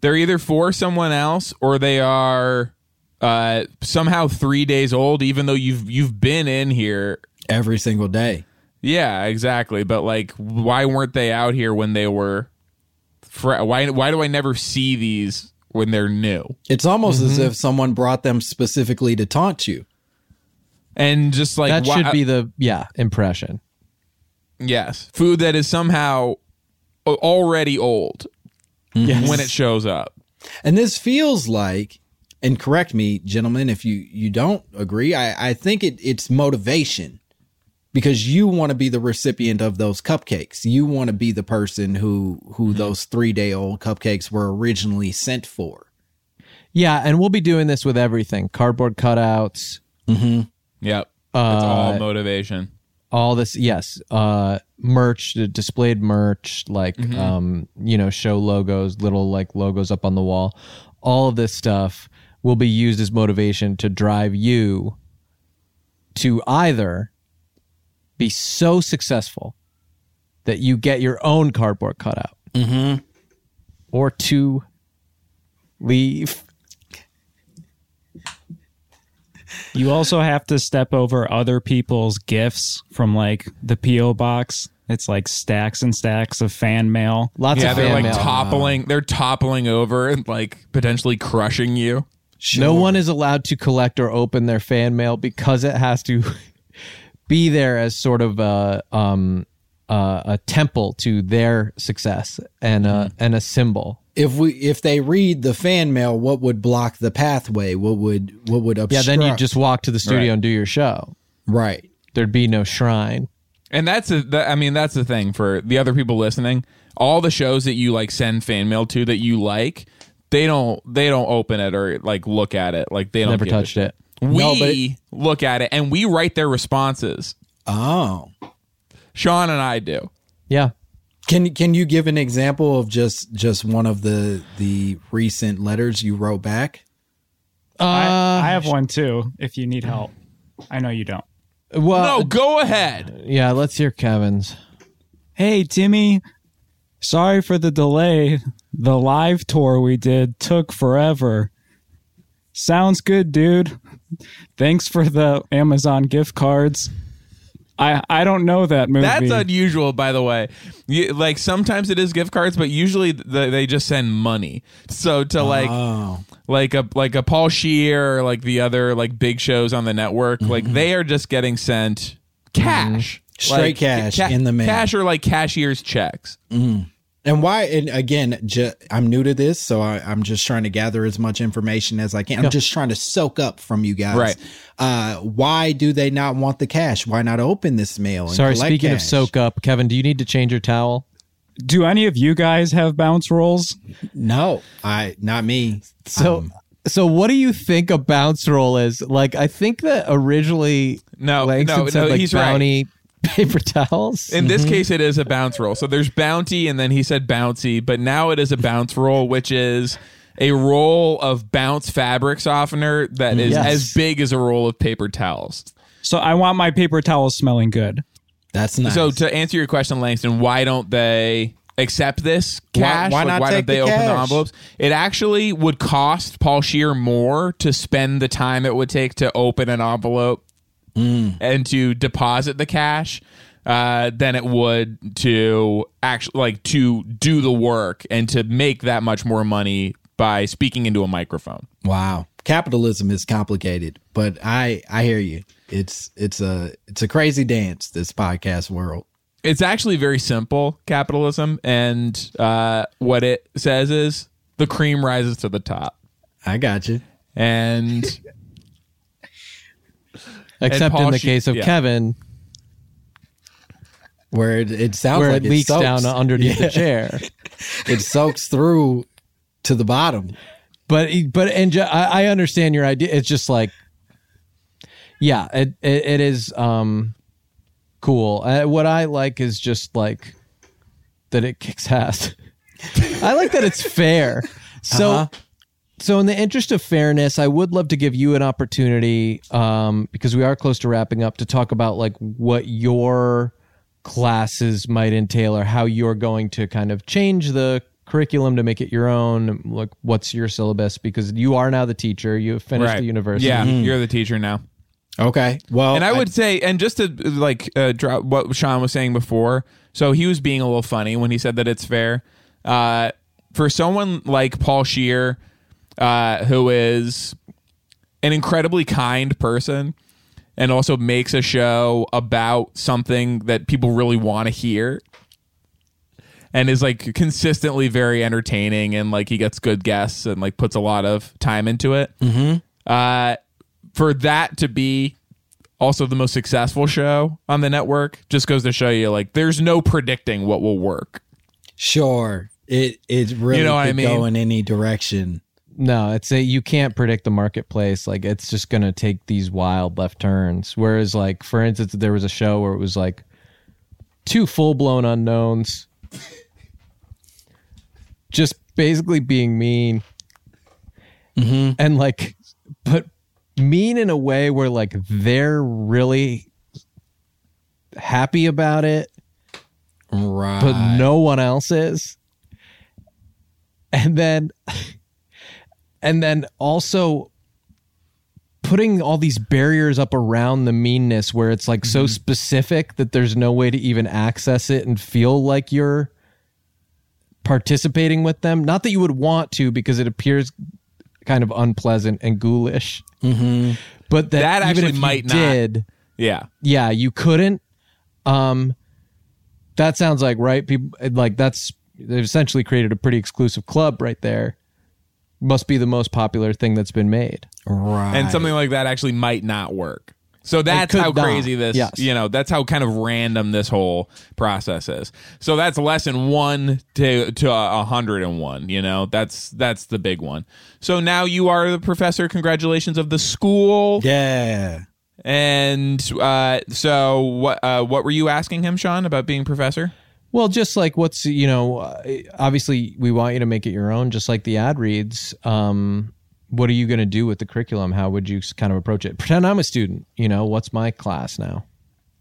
They're either for someone else or they are uh, somehow three days old, even though you've you've been in here.
Every single day.
Yeah, exactly. But like, why weren't they out here when they were? Fr- why why do I never see these when they're new?
It's almost
Mm-hmm.
as if someone brought them specifically to taunt you.
And just like
that
why-
should be the yeah, impression.
yes, food that is somehow already old
Yes.
when it shows up.
And this feels like, and correct me, gentlemen, if you you don't agree. I I think it it's motivation because you want to be the recipient of those cupcakes. You want to be the person who who mm-hmm. those three day old cupcakes were originally sent for.
Yeah, and we'll be doing this with everything. Cardboard cutouts, mm-hmm.
Yep, it's all
Uh,
motivation.
all this yes uh merch uh, displayed merch like
Mm-hmm.
um you know show logos little like logos up on the wall all of this stuff will be used as motivation to drive you to either be so successful that you get your own cardboard cutout
Mm-hmm.
or to leave
You also have to step over other people's gifts from like the PO box. It's like stacks and stacks of fan mail.
lots
Yeah,
of
they're
fan
like
mail.
toppling. They're toppling over and like potentially crushing you.
No one is allowed to collect or open their fan mail because it has to *laughs* be there as sort of a um uh, a temple to their success and a and a symbol.
If we if they read the fan mail, what would block the pathway? What would what would obstruct?
Yeah, then you just walk to the studio
Right.
and do your show.
right.
There'd be no shrine.
And that's a, that, I mean, that's the thing for the other people listening. All the shows that you like send fan mail to that you like, they don't they don't open it or like look at it. Like they don't
Never
give
touched
shit.
it.
We
No, but
look at it and we write their responses.
Oh,
Sean and I do.
Yeah.
Can can you give an example of just just one of the the recent letters you wrote back?
Uh,
I, I have one too. If you need help, I know you don't.
well,
no, go ahead.
yeah. Let's hear Kevin's.
Hey, Timmy. Sorry for the delay. The live tour we did took forever. Sounds good, dude. Thanks for the Amazon gift cards. I I don't know that movie.
That's unusual, by the way. You, like sometimes it is gift cards, but usually th- they just send money. So to like
Oh,
like a like a Paul Scheer or like the other like big shows on the network, like mm-hmm. they are just getting sent cash, mm-hmm.
Straight
Like,
cash in the mail.
cash or like cashier's checks. Mm-hmm.
And why? And again, ju- I'm new to this, so I, I'm just trying to gather as much information as I can. I'm just trying to soak up from you guys.
Right.
Uh, why do they not want the cash? Why not open this mail? And
Sorry,
collect
speaking of
cash?
soak up, Kevin, do you need to change your towel?
Do any of you guys have bounce rolls?
No, I not me.
So, so what do you think a bounce roll is? Like, I think that originally,
No,
Langston
no,
said
no,
like
he's right.
Bounty paper towels.
In this mm-hmm. case, it is a bounce roll. So there's bounty, and then he said bouncy, but now it is a bounce roll, which is a roll of bounce fabric softener that is
Yes.
as big as a roll of paper towels.
So I want my paper towels smelling good.
That's nice.
So to answer your question, Langston, why don't they accept this cash?
why
Like,
not
why
take
don't they
the
open the
cash?
envelopes? It actually would cost Paul Scheer more to spend the time it would take to open an envelope
Hmm.
and to deposit the cash. Uh, than it would to actually like to do the work and to make that much more money by speaking into a microphone.
Wow. Capitalism is complicated, but I I hear you. It's it's a it's a crazy dance this podcast world.
it's actually very simple capitalism and uh, what it says is the cream rises to the top
I got you.
and *laughs*
Except
Paul
in the
She-
case of
yeah.
Kevin,
Where it, it sounds
where
like
it leaks
soaks.
down underneath *laughs*
Yeah.
the chair.
It soaks through to the bottom.
But but and ju- I, I understand your idea. It's just like, yeah, it it, it is um cool. Uh, what I like is just like that it kicks ass. *laughs* I like that it's fair. So.
Uh-huh.
So, in the interest of fairness, I would love to give you an opportunity, um, because we are close to wrapping up, to talk about like what your classes might entail, or how you're going to kind of change the curriculum to make it your own. Like, what's your syllabus? Because you are now the teacher. You have finished the university.
yeah you're the teacher now
Okay. Well,
and i would say and just to like uh, drop what sean was saying before so he was being a little funny when he said that it's fair uh, for someone like paul scheer uh, who is an incredibly kind person and also makes a show about something that people really want to hear and is like consistently very entertaining and like he gets good guests and like puts a lot of time into it mm-hmm. uh, for that to be also the most successful show on the network just goes to show you like there's no predicting what will work
sure. It it really
You know what
could
I mean?
go in any direction.
No, it's a you can't predict the marketplace. Like it's just gonna take these wild left turns. Whereas, like for instance, there was a show where it was like two full blown unknowns, just basically being mean, mm-hmm. and like, but mean in a way where like they're really happy about it,
Right.
but no one else is. And then and then also putting all these barriers up around the meanness where it's like so specific that there's no way to even access it and feel like you're participating with them. Not that you would want to because it appears kind of unpleasant and ghoulish. Mm-hmm. But that,
That
even
actually might not-
did,
yeah
yeah, you couldn't. Um, that sounds like right. People like that's they've essentially created a pretty exclusive club right there. Must be the most popular thing that's been made.
right.
and something like that actually might not work so that's how
not.
crazy this
Yes.
you know that's how kind of random this whole process is so that's lesson one to to a hundred and one you know that's that's the big one so now you are the professor congratulations of the school
Yeah.
and uh so what uh what were you asking him sean about being professor
Well, just like what's you know, uh, obviously we want you to make it your own, just like the ad reads. Um, what are you going to do with the curriculum? How would you kind of approach it? Pretend I'm a student. You know, what's my class now?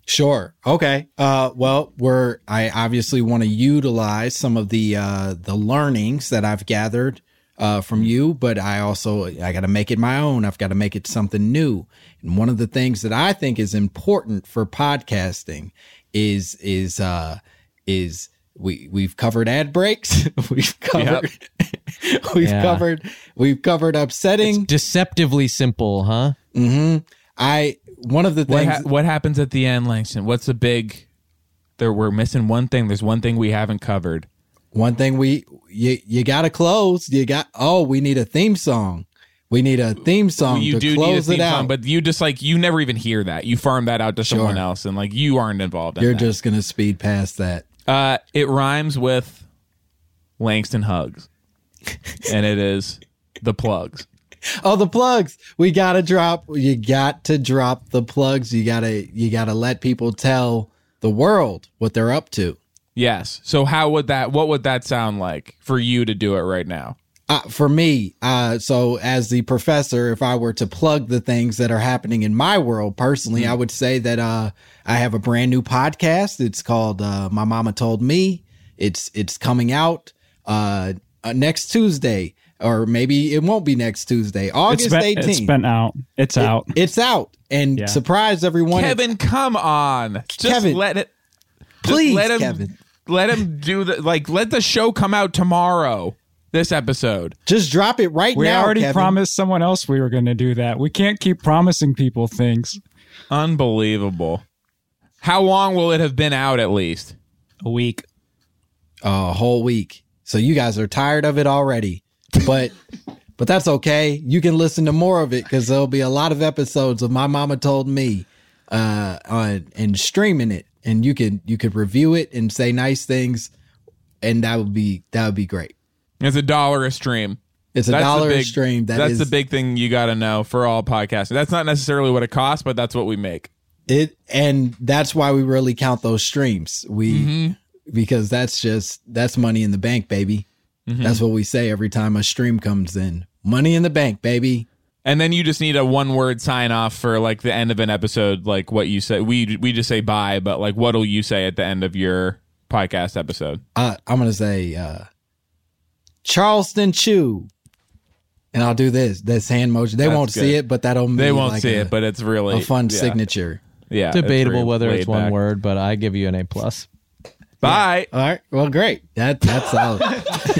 Sure. Okay. Uh, well, we're I obviously want to utilize some of the uh, the learnings that I've gathered uh, from you, but I also I got to make it my own. I've got to make it something new. And one of the things that I think is important for podcasting is is uh, is we we've covered ad breaks. *laughs* we've covered *laughs* we've
Yeah.
covered we've covered upsetting.
Deceptively simple, huh? Mm-hmm.
I one of the
what,
things
ha- what happens at the end langston what's the big there we're missing one thing there's one thing we haven't covered
One thing we you you gotta close. You got oh, we need a theme song. We need a theme song
you
to
do
close it out.
song, but you just like you never even hear that. You farm that out to someone else, and like you aren't involved in
You're
that.
just gonna speed past that.
Uh, it rhymes with Langston hugs, and it is the plugs.
Oh, the plugs. We gotta drop. You got to drop the plugs. You gotta you gotta let people tell the world what they're up to.
Yes. So how would that? What would that sound like for you to do it right now?
Uh, for me, uh, so as the professor, if I were to plug the things that are happening in my world personally, I would say that uh, I have a brand new podcast. It's called uh, "My Mama Told Me." It's it's coming out uh, uh, next Tuesday, or maybe it won't be next Tuesday,
It's
August
been,
eighteenth.
it's been out. It's out.
It's out, and
Yeah.
surprise everyone!
Kevin, come on. Just
Kevin,
let it
please,
let him
Kevin,
let him do the like let the show come out tomorrow. This episode.
just drop it right
We
now.
We already
Kevin.
promised someone else we were going to do that. We can't keep promising people things.
Unbelievable. How long will it have been out at least?
A week.
a whole week. So you guys are tired of it already. But *laughs* but that's okay. You can listen to more of it because there'll be a lot of episodes of My Mama Told Me uh on and streaming it. And you can you could review it and say nice things and that would be that would be great.
It's a dollar a stream.
It's a
That's
dollar a
big-
stream. That
that's
is
the big thing you got to know for all podcasting. That's not necessarily what it costs, but that's what we make.
it and that's why we really count those streams. We
Mm-hmm.
because that's just that's money in the bank, baby.
Mm-hmm.
That's what we say every time a stream comes in. Money in the bank, baby.
And then you just need a one word sign off for like the end of an episode, like what you say. We we just say bye, but like what'll you say at the end of your podcast episode?
uh, I'm gonna say uh, Charleston Chew, and I'll do this this hand motion. They
That's
won't
good.
see it, but that'll
They won't
like
see
a,
it, but it's really
a fun
yeah,
signature.
Yeah,
Debatable
very
whether it's
laid
one
back.
word, but I give you an A plus.
Bye.
All right, well, great. That that's solid. *laughs*